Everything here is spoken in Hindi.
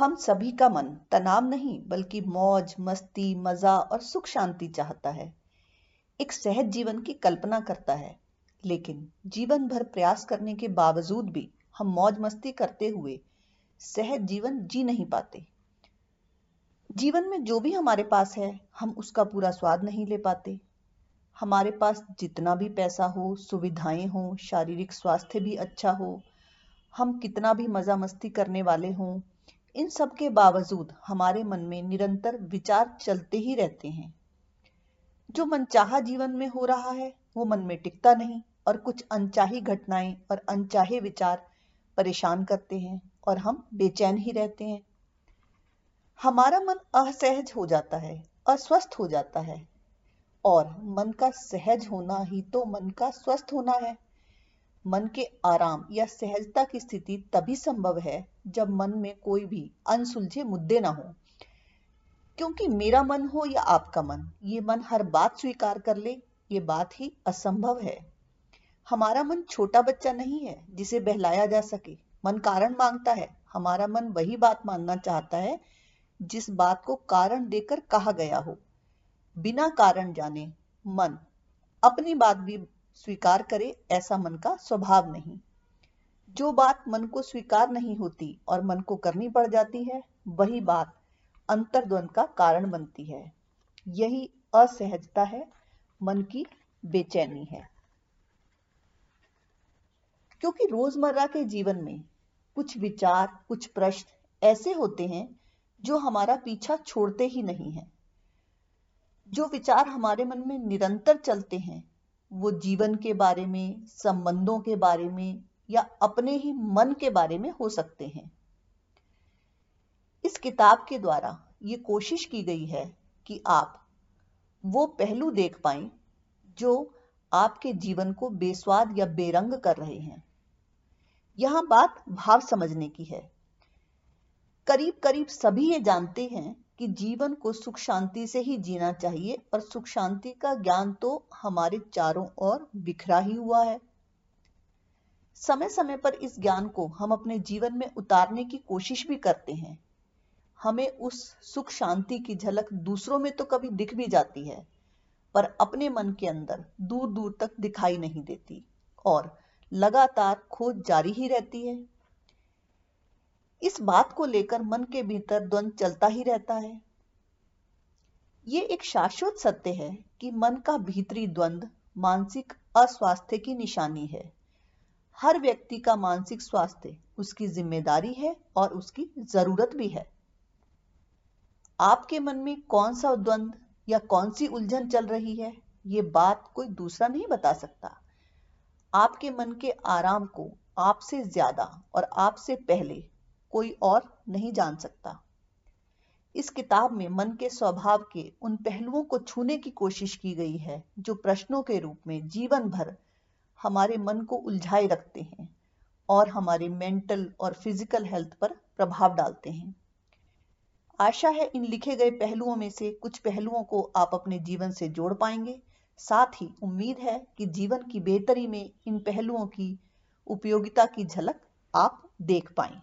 हम सभी का मन तनाव नहीं, बल्कि मौज, मस्ती, मज़ा और सुख शांति चाहता है। एक सहज जीवन की कल्पना करता है, लेकिन जीवन भर प्रयास करने के बावजूद भी हम मौज मस्ती करते हुए सहज जीवन जी नहीं पाते। जीवन में जो भी हमारे पास है, हम उसका पूरा स्वाद नहीं ले पाते। हमारे पास जितना भी पैसा हो, सुविधाएँ हो, शारीरिक स्वास्थ्य भी अच्छा हो, हम कितना भी मज़ा मस्ती करने वाले हों इन सब के बावजूद हमारे मन में निरंतर विचार चलते ही रहते हैं। जो मनचाहा जीवन में हो रहा है, वो मन में टिकता नहीं और कुछ अनचाही घटनाएँ और अनचाहे विचार परेशान करते हैं और हम बेचैन ही रहते हैं। हमारा मन असहज हो जाता है, अस्वस्थ हो जाता है और मन का सहज होना ही तो मन का स्वस्थ होना है। मन के आराम या सहजता की स्थिति तभी संभव है जब मन में कोई भी अनसुलझे मुद्दे ना हो। क्योंकि मेरा मन हो या आपका मन, ये मन हर बात स्वीकार कर ले, ये बात ही असंभव है। हमारा मन छोटा बच्चा नहीं है, जिसे बहलाया जा सके। मन कारण माँगता है, हमारा मन वही बात मानना चाहता है, जिस बात को कारण देकर कहा गया हो। बिना कारण जाने मन अपनी बात भी स्वीकार करे ऐसा मन का स्वभाव नहीं। जो बात मन को स्वीकार नहीं होती और मन को करनी पड़ जाती है, वही बात अंतर्द्वंद का कारण बनती है। यही असहजता है, मन की बेचैनी है। क्योंकि रोज़मर्रा के जीवन में कुछ विचार, कुछ प्रश्न ऐसे होते हैं, जो हमारा पीछा छोड़ते ही नहीं है। जो विचार हमारे मन में निरंतर चलते हैं वो जीवन के बारे में, संबंधों के बारे में या अपने ही मन के बारे में हो सकते हैं। इस किताब के द्वारा ये कोशिश की गई है कि आप वो पहलू देख पाए जो आपके जीवन को बेस्वाद या बेरंग कर रहे हैं। यहाँ बात भाव समझने की है। करीब करीब सभी ये जानते हैं कि जीवन को सुख शांति से ही जीना चाहिए और सुख शांति का ज्ञान तो हमारे चारों ओर बिखरा ही हुआ है। समय समय पर इस ज्ञान को हम अपने जीवन में उतारने की कोशिश भी करते हैं। हमें उस सुख शांति की झलक दूसरों में तो कभी दिख भी जाती है, पर अपने मन के अंदर दूर दूर तक दिखाई नहीं देती, और लगातार खोज जारी ही रहती है। इस बात को लेकर मन के भीतर द्वंद चलता ही रहता है। ये एक शाश्वत सत्य है कि मन का भीतरी द्वंद मानसिक अस्वास्थ्य की निशानी है। हर व्यक्ति का मानसिक स्वास्थ्य उसकी ज़िम्मेदारी है और उसकी ज़रूरत भी है। आपके मन में कौन सा द्वंद या कौन सी उलझन चल रही है, ये बात कोई दूसरा नहीं बता सकता। आपके मन के आराम को आपसे ज़्यादा और आपसे पहले कोई और नहीं जान सकता। इस किताब में मन के स्वभाव के उन पहलुओं को छूने की कोशिश की गई है, जो प्रश्नों के रूप में जीवन भर हमारे मन को उलझाए रखते हैं और हमारे मेंटल और फ़िज़िकल हेल्थ पर प्रभाव डालते हैं। आशा है इन लिखे गए पहलुओं में से कुछ पहलुओं को आप अपने जीवन से जोड़ पाएँगे। साथ ही उम्मीद है कि जीवन की बेहतरी में इन पहलुओं की उपयोगिता की झलक आप देख पाएँ।